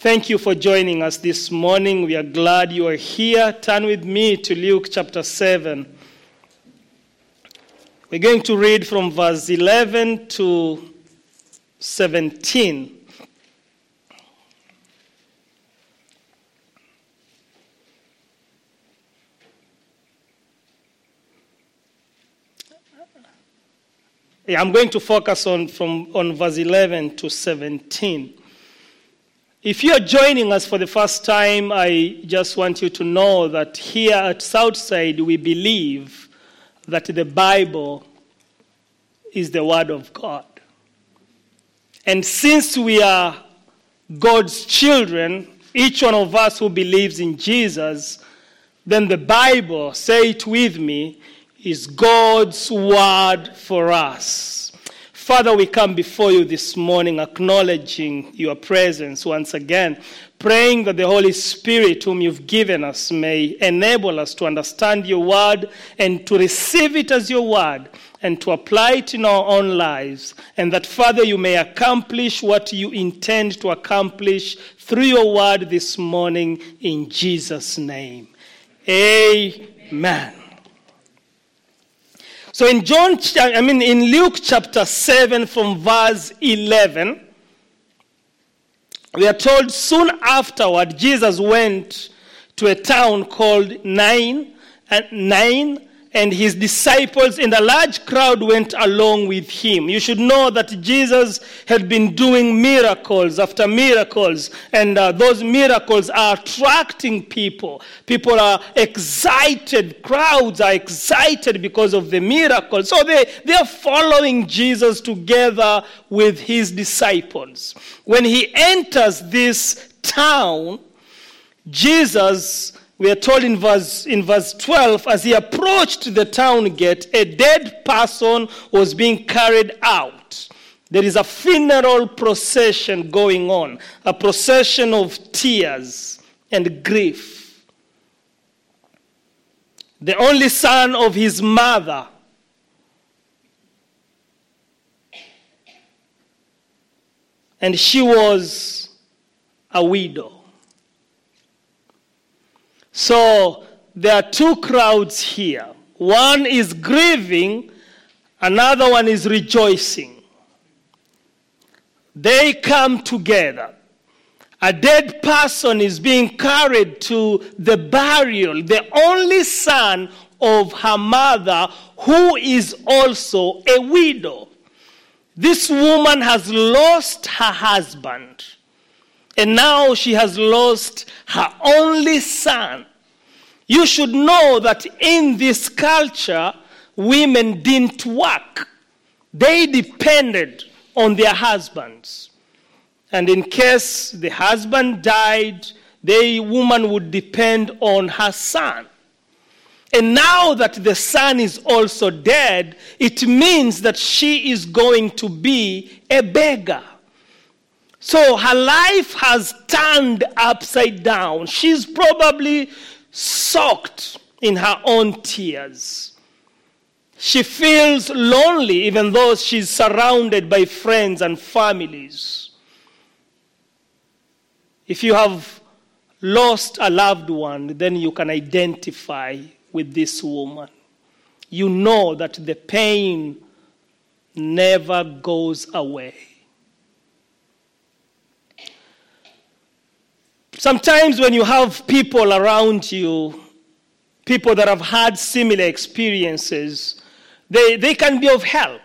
Thank you for joining us this morning. We are glad you are here. Turn with me to Luke chapter 7. We're going to read from verse 11 to 17. Yeah, I'm going to focus on from on verse 11 to 17. If you are joining us for the first time, I just want you to know that here at Southside we believe that the Bible is the Word of God. And since we are God's children, each one of us who believes in Jesus, then the Bible, say it with me, is God's Word for us. Father, we come before you this morning acknowledging your presence once again, praying that the Holy Spirit, whom you've given us, may enable us to understand your word and to receive it as your word and to apply it in our own lives. And that, Father, you may accomplish what you intend to accomplish through your word this morning in Jesus' name. Amen. So in John, I mean in Luke chapter 7 from verse 11, we are told soon afterward Jesus went to a town called Nain, and Nain and his disciples and a large crowd went along with him. You should know that Jesus had been doing miracles after miracles, and uh, those miracles are attracting people. People are excited, crowds are excited because of the miracles. So they, they are following Jesus together with his disciples. When he enters this town, Jesus we are told in verse, in verse 12, as he approached the town gate, a dead person was being carried out. There is a funeral procession going on, a procession of tears and grief. The only son of his mother. And she was a widow. So there are two crowds here. One is grieving, another one is rejoicing. They come together. A dead person is being carried to the burial, the only son of her mother, who is also a widow. This woman has lost her husband, and now she has lost her only son. You should know that in this culture, women didn't work, they depended on their husbands. And in case the husband died, the woman would depend on her son. And now that the son is also dead, it means that she is going to be a beggar. So her life has turned upside down. She's probably soaked in her own tears. She feels lonely even though she's surrounded by friends and families. If you have lost a loved one, then you can identify with this woman. You know that the pain never goes away. Sometimes when you have people around you, people that have had similar experiences, they, they can be of help.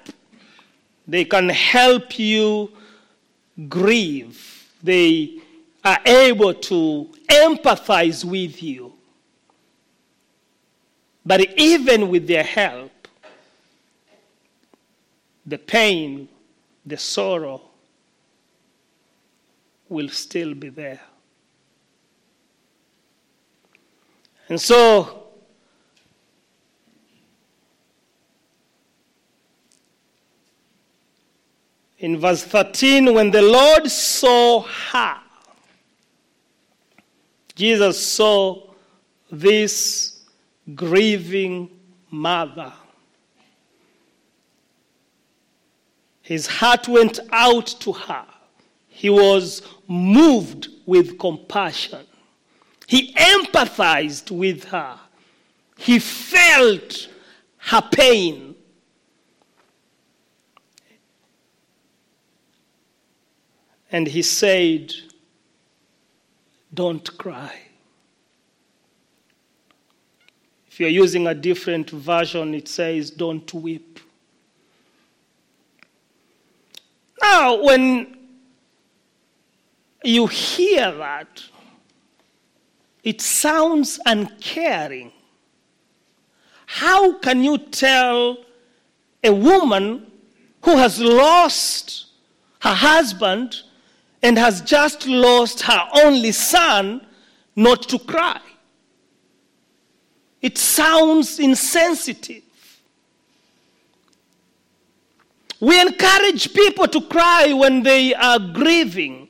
They can help you grieve. They are able to empathize with you. But even with their help, the pain, the sorrow will still be there. And so, in verse 13, when the Lord saw her, Jesus saw this grieving mother. His heart went out to her. He was moved with compassion. He empathized with her. He felt her pain. And he said, Don't cry. If you're using a different version, it says, Don't weep. Now, when you hear that, it sounds uncaring. How can you tell a woman who has lost her husband and has just lost her only son not to cry? It sounds insensitive. We encourage people to cry when they are grieving.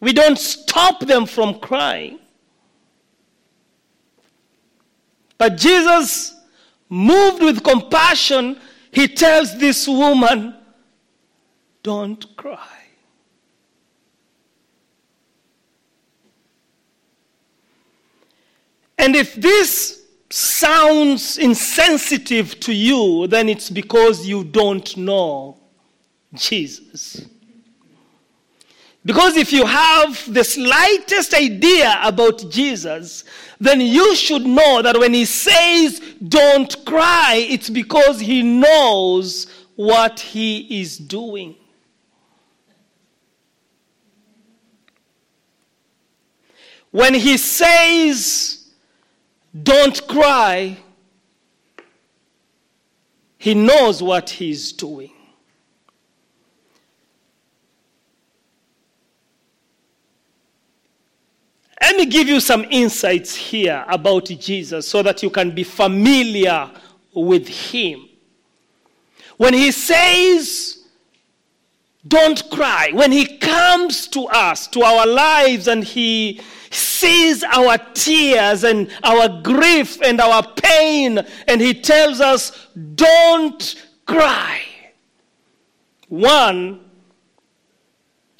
We don't stop them from crying. But Jesus, moved with compassion, he tells this woman, Don't cry. And if this sounds insensitive to you, then it's because you don't know Jesus. Because if you have the slightest idea about Jesus, then you should know that when he says don't cry, it's because he knows what he is doing. When he says don't cry, he knows what he's doing. Let me give you some insights here about Jesus so that you can be familiar with him. When he says, don't cry, when he comes to us, to our lives, and he sees our tears and our grief and our pain, and he tells us, don't cry. One,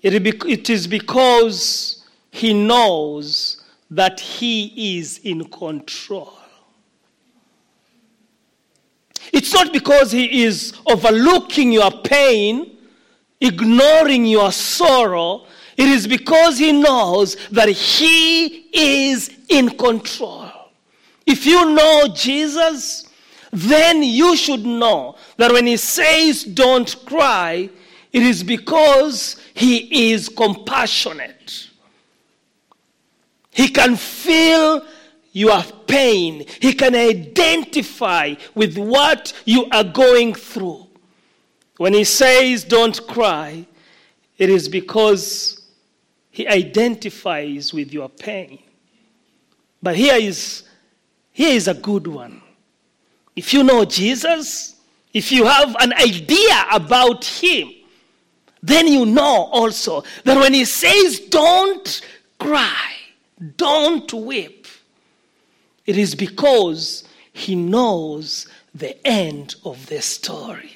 it is because he knows that he is in control. It's not because he is overlooking your pain, ignoring your sorrow. It is because he knows that he is in control. If you know Jesus, then you should know that when he says don't cry, it is because he is compassionate. He can feel your pain. He can identify with what you are going through. When he says, Don't cry, it is because he identifies with your pain. But here is, here is a good one. If you know Jesus, if you have an idea about him, then you know also that when he says, Don't cry, don't weep. It is because he knows the end of the story.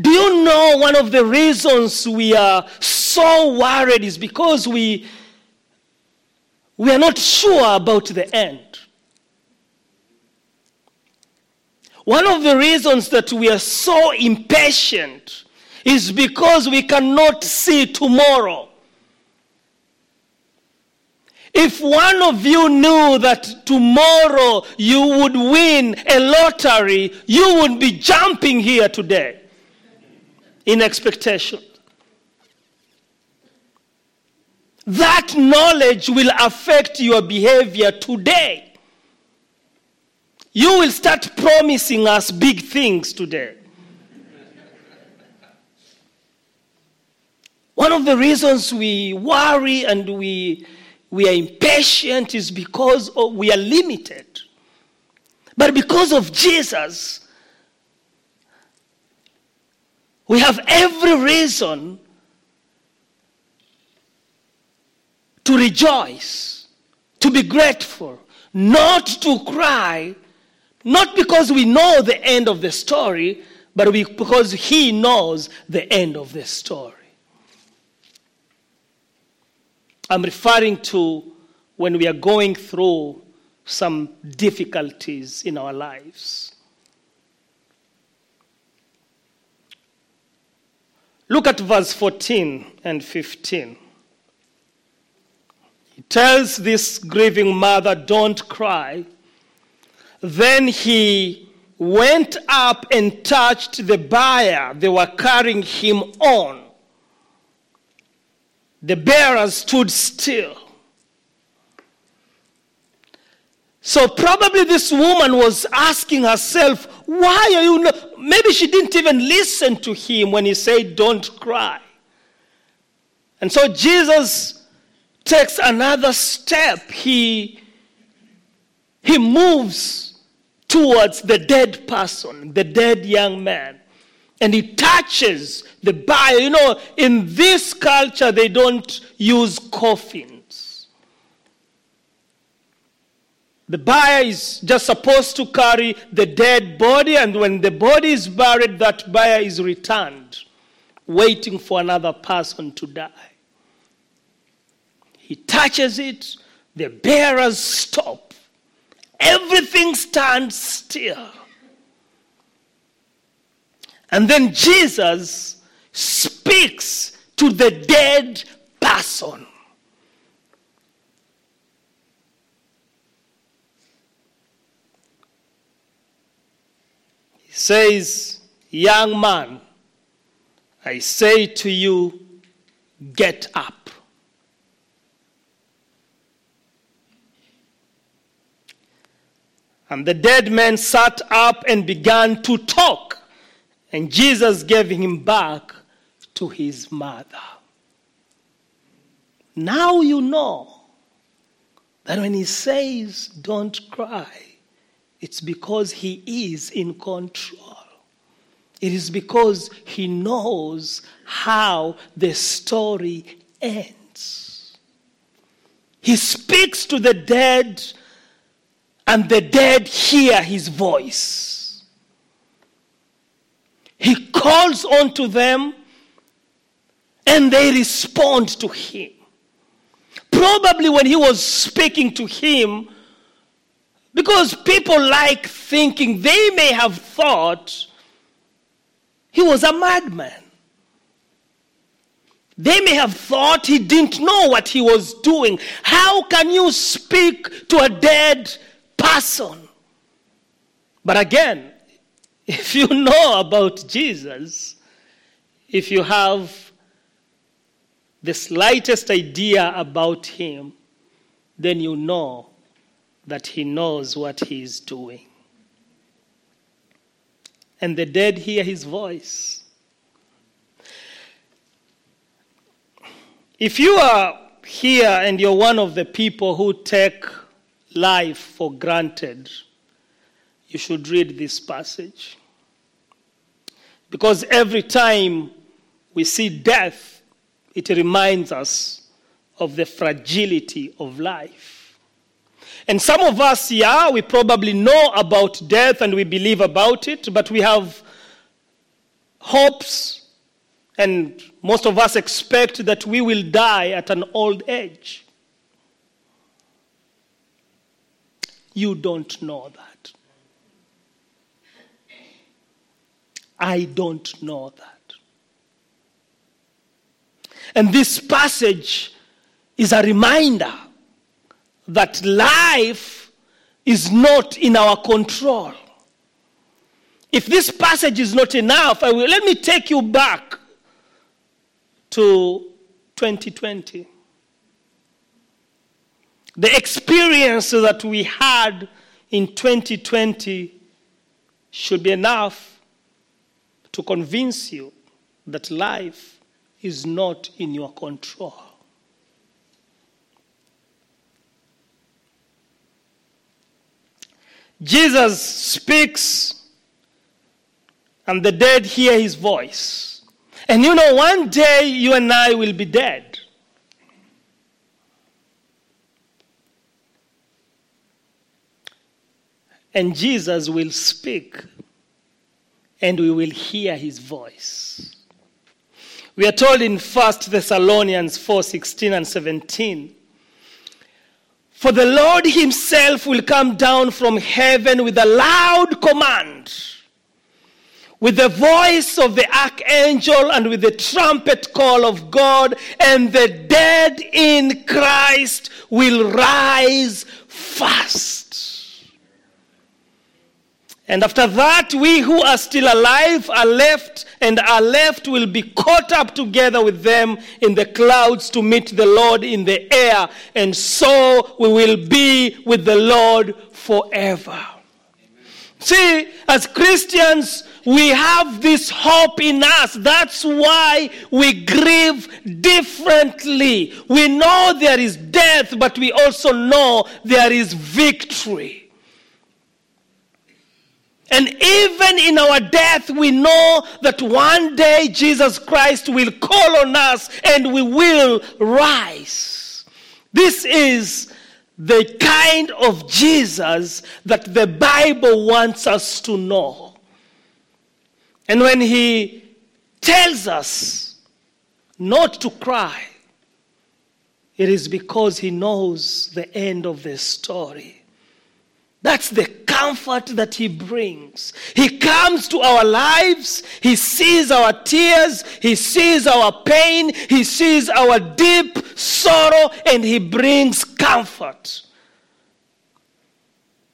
Do you know one of the reasons we are so worried is because we, we are not sure about the end? One of the reasons that we are so impatient is because we cannot see tomorrow. If one of you knew that tomorrow you would win a lottery, you would be jumping here today in expectation. That knowledge will affect your behavior today. You will start promising us big things today. One of the reasons we worry and we we are impatient is because we are limited. But because of Jesus, we have every reason to rejoice, to be grateful, not to cry, not because we know the end of the story, but because He knows the end of the story. I'm referring to when we are going through some difficulties in our lives. Look at verse 14 and 15. He tells this grieving mother, Don't cry. Then he went up and touched the bier they were carrying him on. The bearer stood still. So probably this woman was asking herself, why are you not? Maybe she didn't even listen to him when he said, don't cry. And so Jesus takes another step. He, he moves towards the dead person, the dead young man. And he touches the bier. You know, in this culture, they don't use coffins. The bier is just supposed to carry the dead body, and when the body is buried, that bier is returned, waiting for another person to die. He touches it, the bearers stop, everything stands still. And then Jesus speaks to the dead person. He says, Young man, I say to you, get up. And the dead man sat up and began to talk, and Jesus gave him back to his mother. Now you know that when he says, Don't cry, it's because He is in control. It is because He knows how the story ends. He speaks to the dead, and the dead hear His voice. He calls unto them, and they respond to Him. Probably when He was speaking to him, because people like thinking, they may have thought he was a madman. They may have thought he didn't know what he was doing. How can you speak to a dead person? But again, if you know about Jesus, if you have the slightest idea about him, then you know that he knows what he is doing. And the dead hear his voice. If you are here and you're one of the people who take life for granted, you should read this passage. Because every time we see death, it reminds us of the fragility of life. And some of us, yeah, we probably know about death and we believe about it, but we have hopes, and most of us expect that we will die at an old age. You don't know that. I don't know that. And this passage is a reminder that life is not in our control. If this passage is not enough, I will, let me take you back to 2020. The experience that we had in 2020 should be enough to convince you that life is not in your control. Jesus speaks, and the dead hear his voice. And you know, one day you and I will be dead. And Jesus will speak, and we will hear his voice. We are told in 1 Thessalonians 4 16 and 17. For the Lord himself will come down from heaven with a loud command, with the voice of the archangel, and with the trumpet call of God, and the dead in Christ will rise first. And after that, we who are still alive are left, and are left will be caught up together with them in the clouds to meet the Lord in the air, and so we will be with the Lord forever. Amen. See, as Christians, we have this hope in us. That's why we grieve differently. We know there is death, but we also know there is victory. And even in our death, we know that one day Jesus Christ will call on us and we will rise. This is the kind of Jesus that the Bible wants us to know. And when he tells us not to cry, it is because he knows the end of the story. That's the comfort that He brings. He comes to our lives, He sees our tears, He sees our pain, He sees our deep sorrow, and He brings comfort.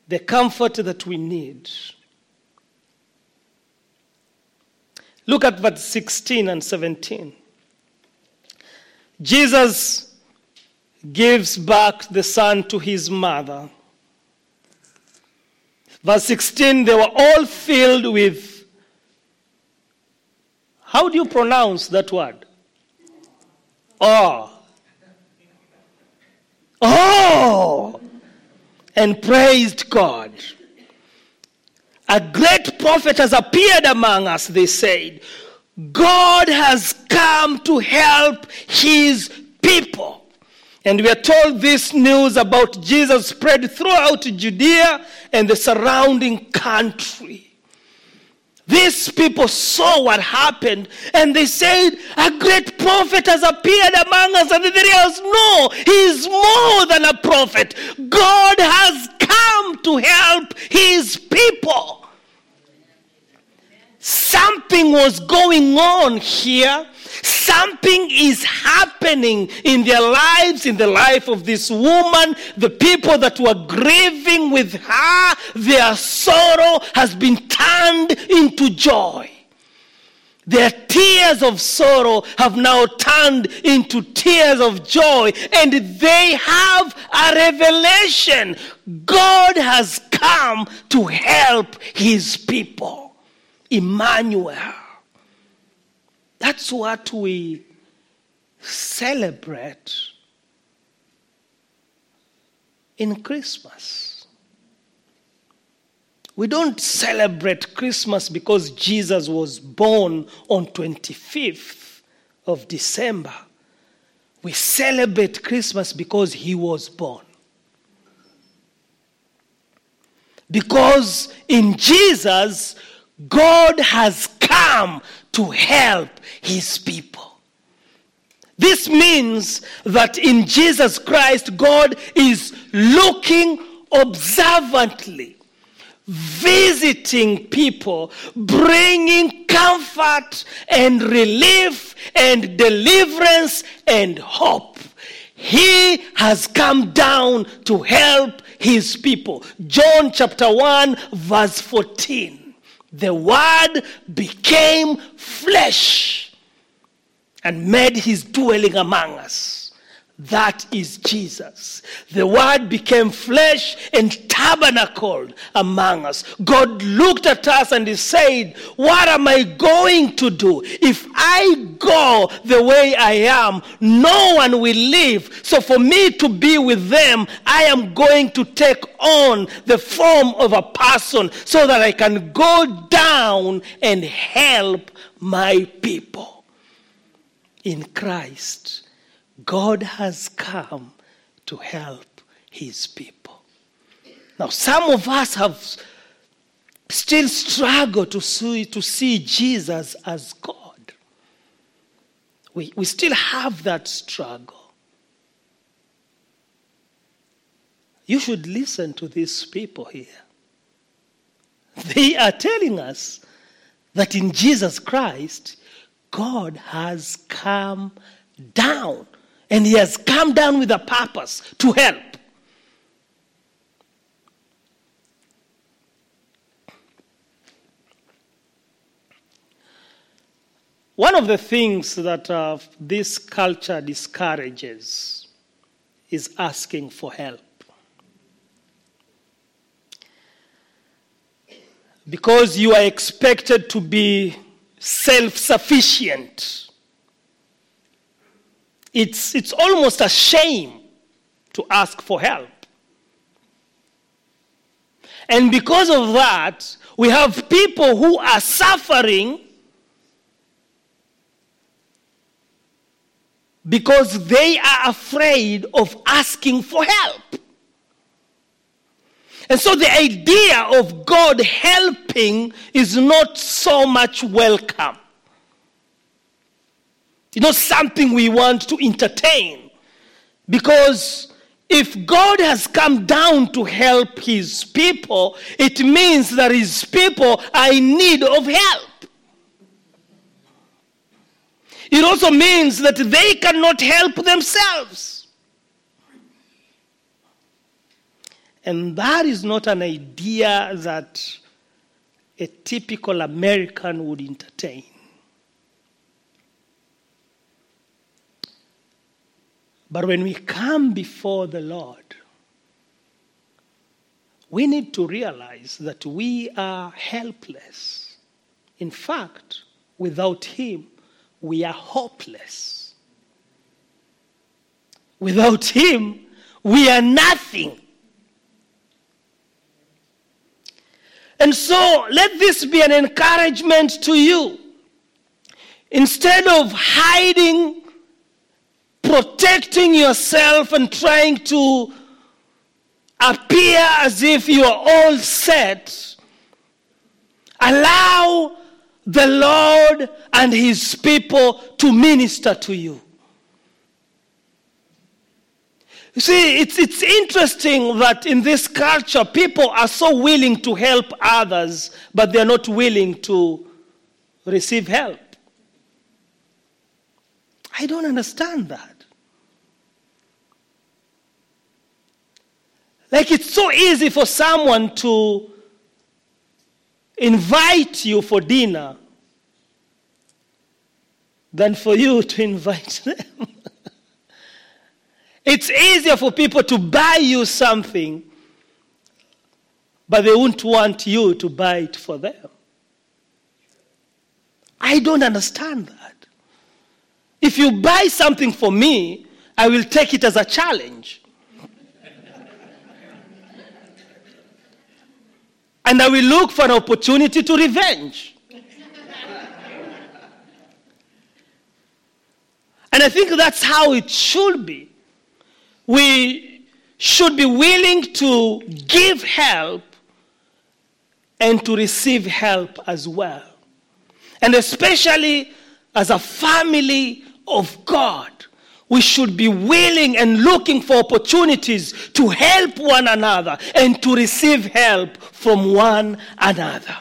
The comfort that we need. Look at verse 16 and 17. Jesus gives back the son to his mother. Verse 16, they were all filled with. How do you pronounce that word? Oh. Oh! And praised God. A great prophet has appeared among us, they said. God has come to help his people. And we are told this news about Jesus spread throughout Judea and the surrounding country. These people saw what happened and they said, A great prophet has appeared among us. And they realized, No, he is more than a prophet. God has come to help his people. Something was going on here Something is happening in their lives, in the life of this woman, the people that were grieving with her, their sorrow has been turned into joy. Their tears of sorrow have now turned into tears of joy, and they have a revelation. God has come to help his people. Emmanuel. That's what we celebrate in Christmas. We don't celebrate Christmas because Jesus was born on 25th of December. We celebrate Christmas because he was born. Because in Jesus, God has come to help his people. This means that in Jesus Christ, God is looking observantly, visiting people, bringing comfort and relief and deliverance and hope. He has come down to help his people. John chapter 1, verse 14. The Word became flesh and made his dwelling among us. That is Jesus. The Word became flesh and tabernacled among us. God looked at us and He said, What am I going to do? If I go the way I am, no one will live. So for me to be with them, I am going to take on the form of a person so that I can go down and help my people in Christ God has come to help his people. Now, some of us have still struggled to see, to see Jesus as God. We, we still have that struggle. You should listen to these people here. They are telling us that in Jesus Christ, God has come down. And He has come down with a purpose to help. One of the things that uh, this culture discourages is asking for help. Because you are expected to be self sufficient. It's, it's almost a shame to ask for help. And because of that, we have people who are suffering because they are afraid of asking for help. And so the idea of God helping is not so much welcome. It's not something we want to entertain. Because if God has come down to help his people, it means that his people are in need of help. It also means that they cannot help themselves. And that is not an idea that a typical American would entertain. But when we come before the Lord, we need to realize that we are helpless. In fact, without Him, we are hopeless. Without Him, we are nothing. And so let this be an encouragement to you. Instead of hiding, protecting yourself, and trying to appear as if you are all set, allow the Lord and His people to minister to you. You see, it's, it's interesting that in this culture, people are so willing to help others, but they're not willing to receive help. I don't understand that. Like, it's so easy for someone to invite you for dinner than for you to invite them. it's easier for people to buy you something, but they won't want you to buy it for them. I don't understand that. If you buy something for me, I will take it as a challenge. And I will look for an opportunity to revenge. and I think that's how it should be. We should be willing to give help and to receive help as well. And especially as a family of God, we should be willing and looking for opportunities to help one another and to receive help from one another.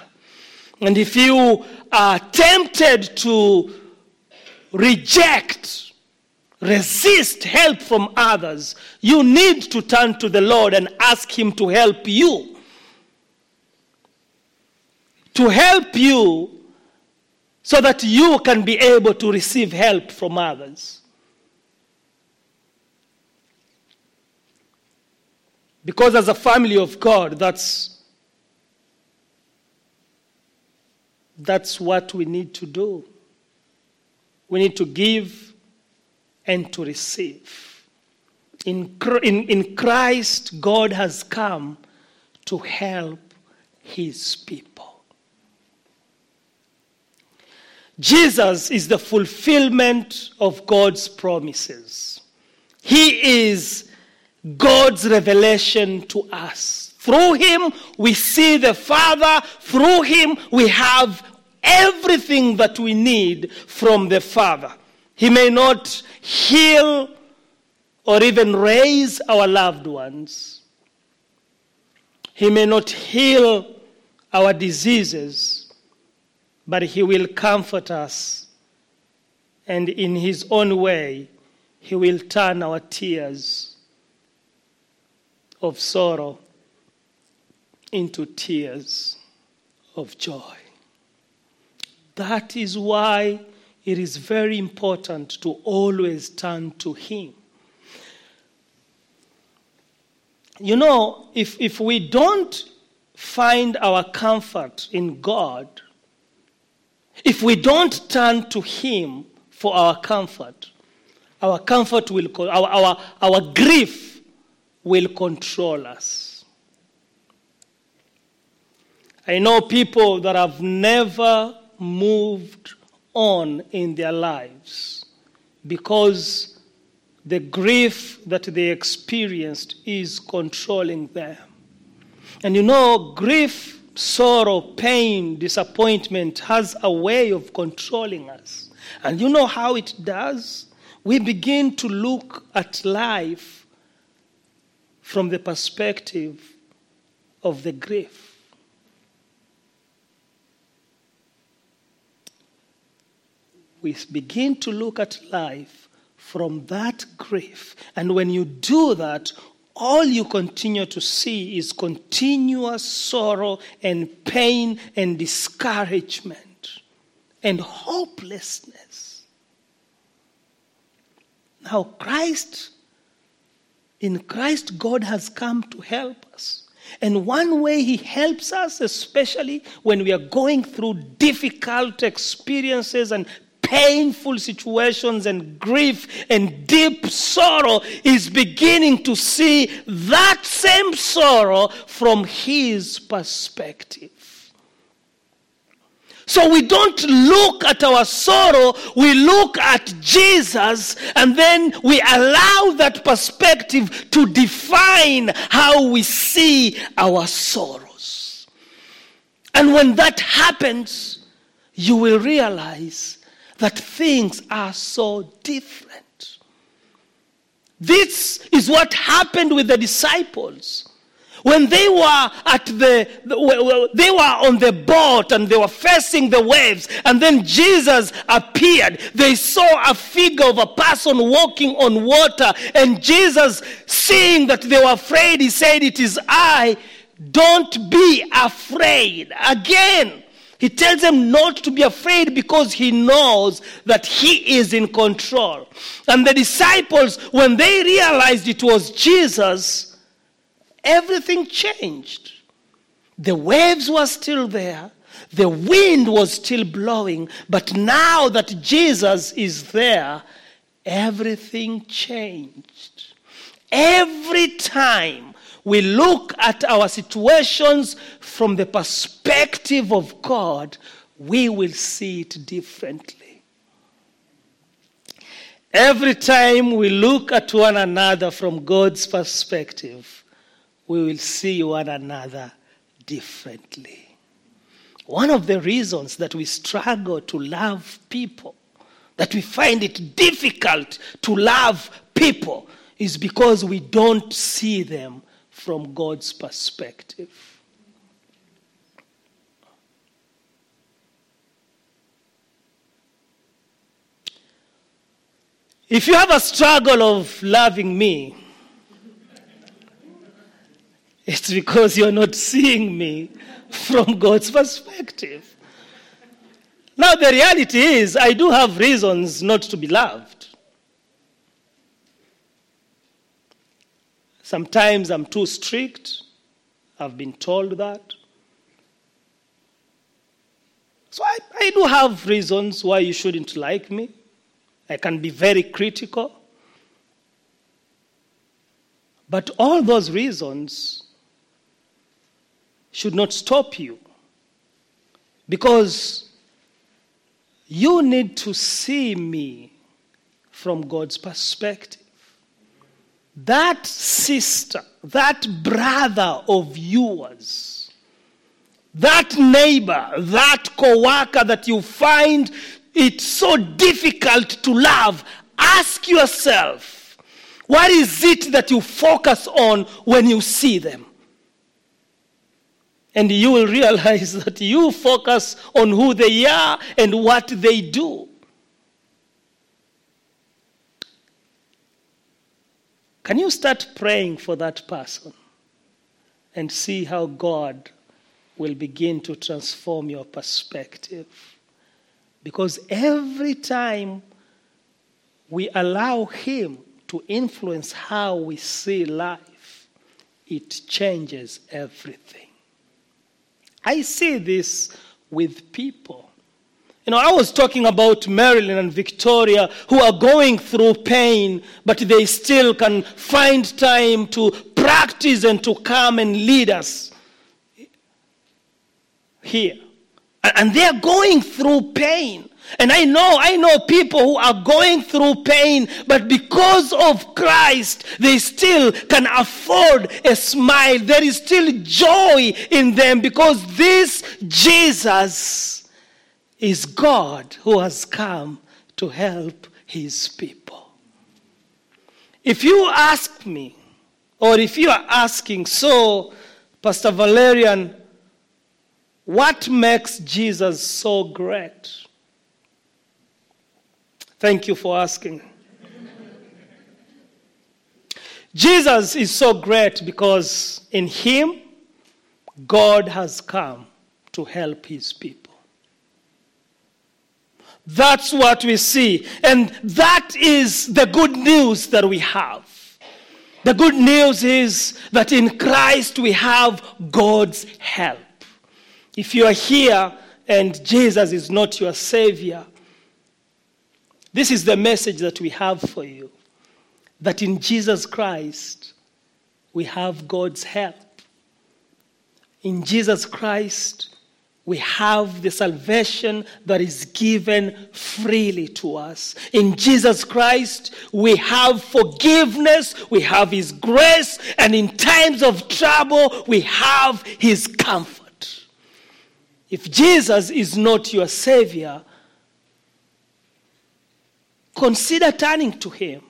And if you are tempted to reject, resist help from others, you need to turn to the Lord and ask Him to help you. To help you so that you can be able to receive help from others. Because as a family of God, that's that's what we need to do. We need to give and to receive. In, in, in Christ, God has come to help his people. Jesus is the fulfillment of God's promises. He is God's revelation to us. Through him, we see the Father. Through him, we have everything that we need from the Father. He may not heal or even raise our loved ones. He may not heal our diseases, but He will comfort us. And in His own way, He will turn our tears of sorrow into tears of joy. That is why it is very important to always turn to Him. You know, if, if we don't find our comfort in God, if we don't turn to Him for our comfort, our comfort will, our, our, our grief will control us. I know people that have never moved on in their lives because the grief that they experienced is controlling them. And you know, grief, sorrow, pain, disappointment has a way of controlling us. And you know how it does? We begin to look at life from the perspective of the grief. we begin to look at life from that grief. And when you do that, all you continue to see is continuous sorrow and pain and discouragement and hopelessness. Now, Christ, in Christ, God has come to help us. And one way He helps us, especially when we are going through difficult experiences and painful situations and grief and deep sorrow is beginning to see that same sorrow from his perspective. So we don't look at our sorrow, we look at Jesus, and then we allow that perspective to define how we see our sorrows. And when that happens, you will realize that things are so different. This is what happened with the disciples. When they were at the, they were on the boat and they were facing the waves, and then Jesus appeared. They saw a figure of a person walking on water, and Jesus, seeing that they were afraid, he said, It is I. Don't be afraid. Again, he tells them not to be afraid because he knows that he is in control. And the disciples, when they realized it was Jesus, everything changed. The waves were still there, the wind was still blowing, but now that Jesus is there, everything changed. Every time we look at our situations from the perspective of God, we will see it differently. Every time we look at one another from God's perspective, we will see one another differently. One of the reasons that we struggle to love people, that we find it difficult to love people, is because we don't see them from God's perspective. If you have a struggle of loving me, it's because you're not seeing me from God's perspective. Now, the reality is, I do have reasons not to be loved. Sometimes I'm too strict. I've been told that. So I, I do have reasons why you shouldn't like me. I can be very critical. But all those reasons should not stop you. Because you need to see me from God's perspective that sister, that brother of yours, that neighbor, that co worker that you find it's so difficult to love, ask yourself what is it that you focus on when you see them? And you will realize that you focus on who they are and what they do. Can you start praying for that person and see how God will begin to transform your perspective? Because every time we allow Him to influence how we see life, it changes everything. I see this with people. You know, I was talking about Marilyn and Victoria who are going through pain, but they still can find time to practice and to come and lead us here. And they're going through pain. And I know, I know people who are going through pain, but because of Christ, they still can afford a smile. There is still joy in them because this Jesus is God who has come to help his people. If you ask me, or if you are asking, so, Pastor Valerian, what makes Jesus so great? Thank you for asking. Jesus is so great because in him, God has come to help his people. That's what we see. And that is the good news that we have. The good news is that in Christ we have God's help. If you are here and Jesus is not your Savior, this is the message that we have for you that in Jesus Christ we have God's help. In Jesus Christ we have the salvation that is given freely to us. In Jesus Christ, we have forgiveness, we have His grace, and in times of trouble, we have His comfort. If Jesus is not your Savior, consider turning to Him.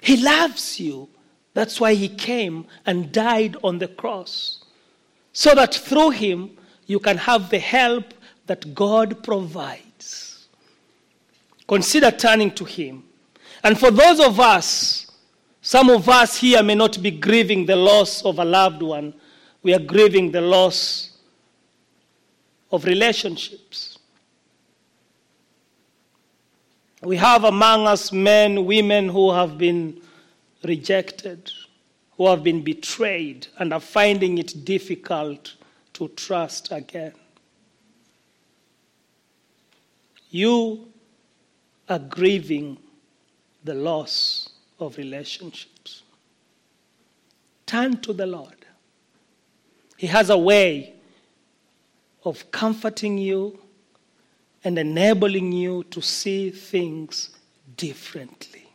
He loves you. That's why He came and died on the cross. So that through Him, you can have the help that God provides. Consider turning to Him. And for those of us, some of us here may not be grieving the loss of a loved one, we are grieving the loss of relationships. We have among us men, women who have been rejected, who have been betrayed, and are finding it difficult to trust again. You are grieving the loss of relationships. Turn to the Lord. He has a way of comforting you and enabling you to see things differently.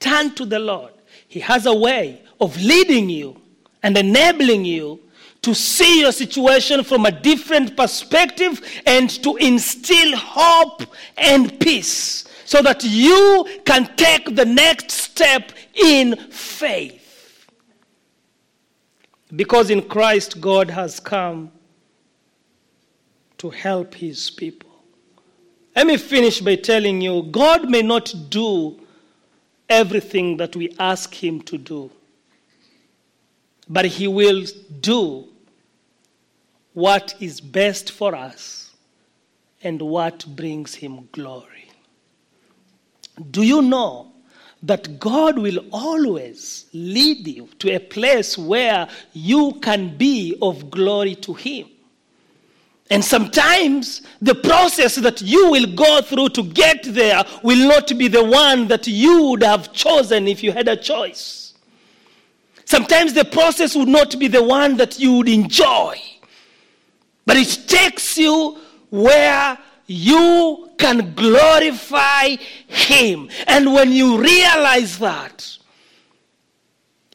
Turn to the Lord. He has a way of leading you and enabling you to see your situation from a different perspective and to instill hope and peace so that you can take the next step in faith. Because in Christ, God has come to help his people. Let me finish by telling you God may not do everything that we ask him to do, but he will do what is best for us and what brings him glory. Do you know that God will always lead you to a place where you can be of glory to him? And sometimes the process that you will go through to get there will not be the one that you would have chosen if you had a choice. Sometimes the process would not be the one that you would enjoy. But it takes you where you can glorify Him. And when you realize that,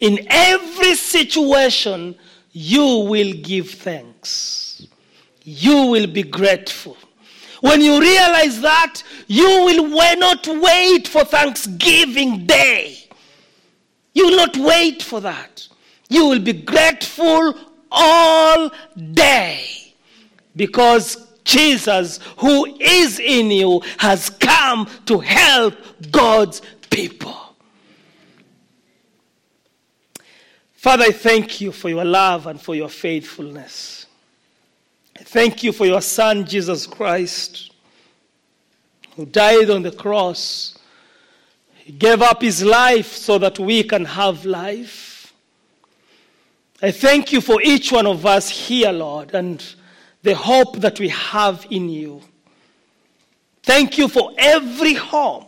in every situation, you will give thanks. You will be grateful. When you realize that, you will not wait for Thanksgiving Day. You will not wait for that. You will be grateful all day because Jesus, who is in you, has come to help God's people. Father, I thank you for your love and for your faithfulness. Thank you for your Son, Jesus Christ, who died on the cross. He gave up his life so that we can have life. I thank you for each one of us here, Lord, and the hope that we have in you. Thank you for every home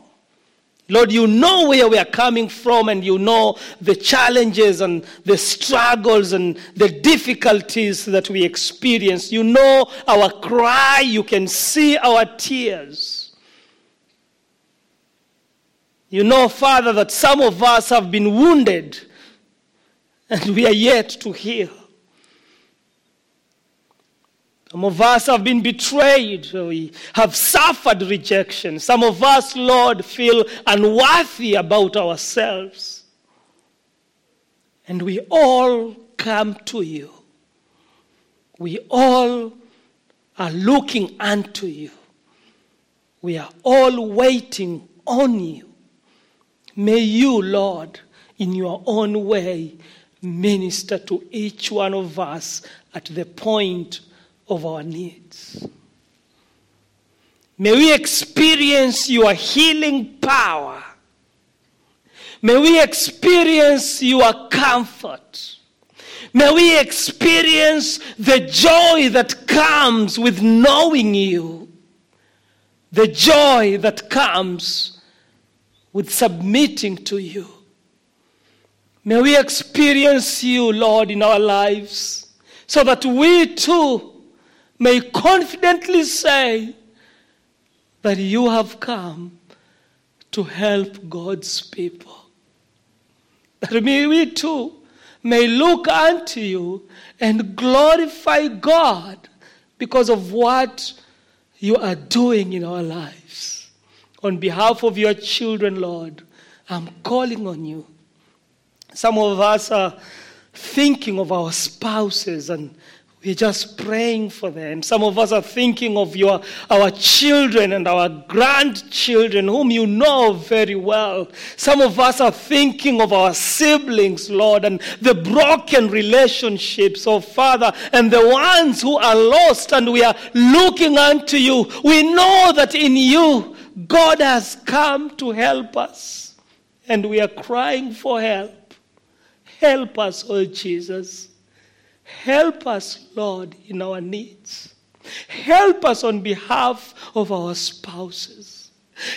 Lord, you know where we are coming from and you know the challenges and the struggles and the difficulties that we experience. You know our cry, you can see our tears. You know, Father, that some of us have been wounded and we are yet to heal. Some of us have been betrayed. We have suffered rejection. Some of us, Lord, feel unworthy about ourselves. And we all come to you. We all are looking unto you. We are all waiting on you. May you, Lord, in your own way, minister to each one of us at the point of our needs. May we experience your healing power. May we experience your comfort. May we experience the joy that comes with knowing you. The joy that comes with submitting to you. May we experience you, Lord, in our lives so that we too may confidently say that you have come to help God's people. That may we too may look unto you and glorify God because of what you are doing in our lives. On behalf of your children, Lord, I'm calling on you. Some of us are thinking of our spouses and we're just praying for them. Some of us are thinking of your, our children and our grandchildren, whom you know very well. Some of us are thinking of our siblings, Lord, and the broken relationships, oh Father, and the ones who are lost, and we are looking unto you. We know that in you, God has come to help us, and we are crying for help. Help us, oh Jesus. Help us, Lord, in our needs. Help us on behalf of our spouses.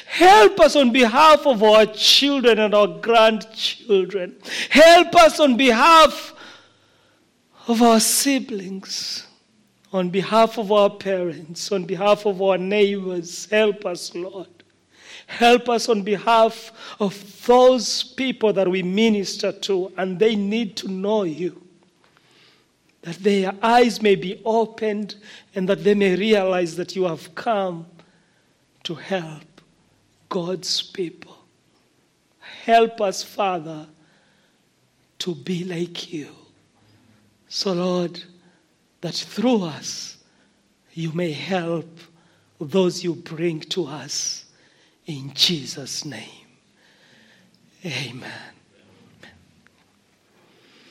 Help us on behalf of our children and our grandchildren. Help us on behalf of our siblings, on behalf of our parents, on behalf of our neighbors. Help us, Lord. Help us on behalf of those people that we minister to and they need to know you that their eyes may be opened and that they may realize that you have come to help God's people. Help us, Father, to be like you. So, Lord, that through us you may help those you bring to us. In Jesus' name, amen.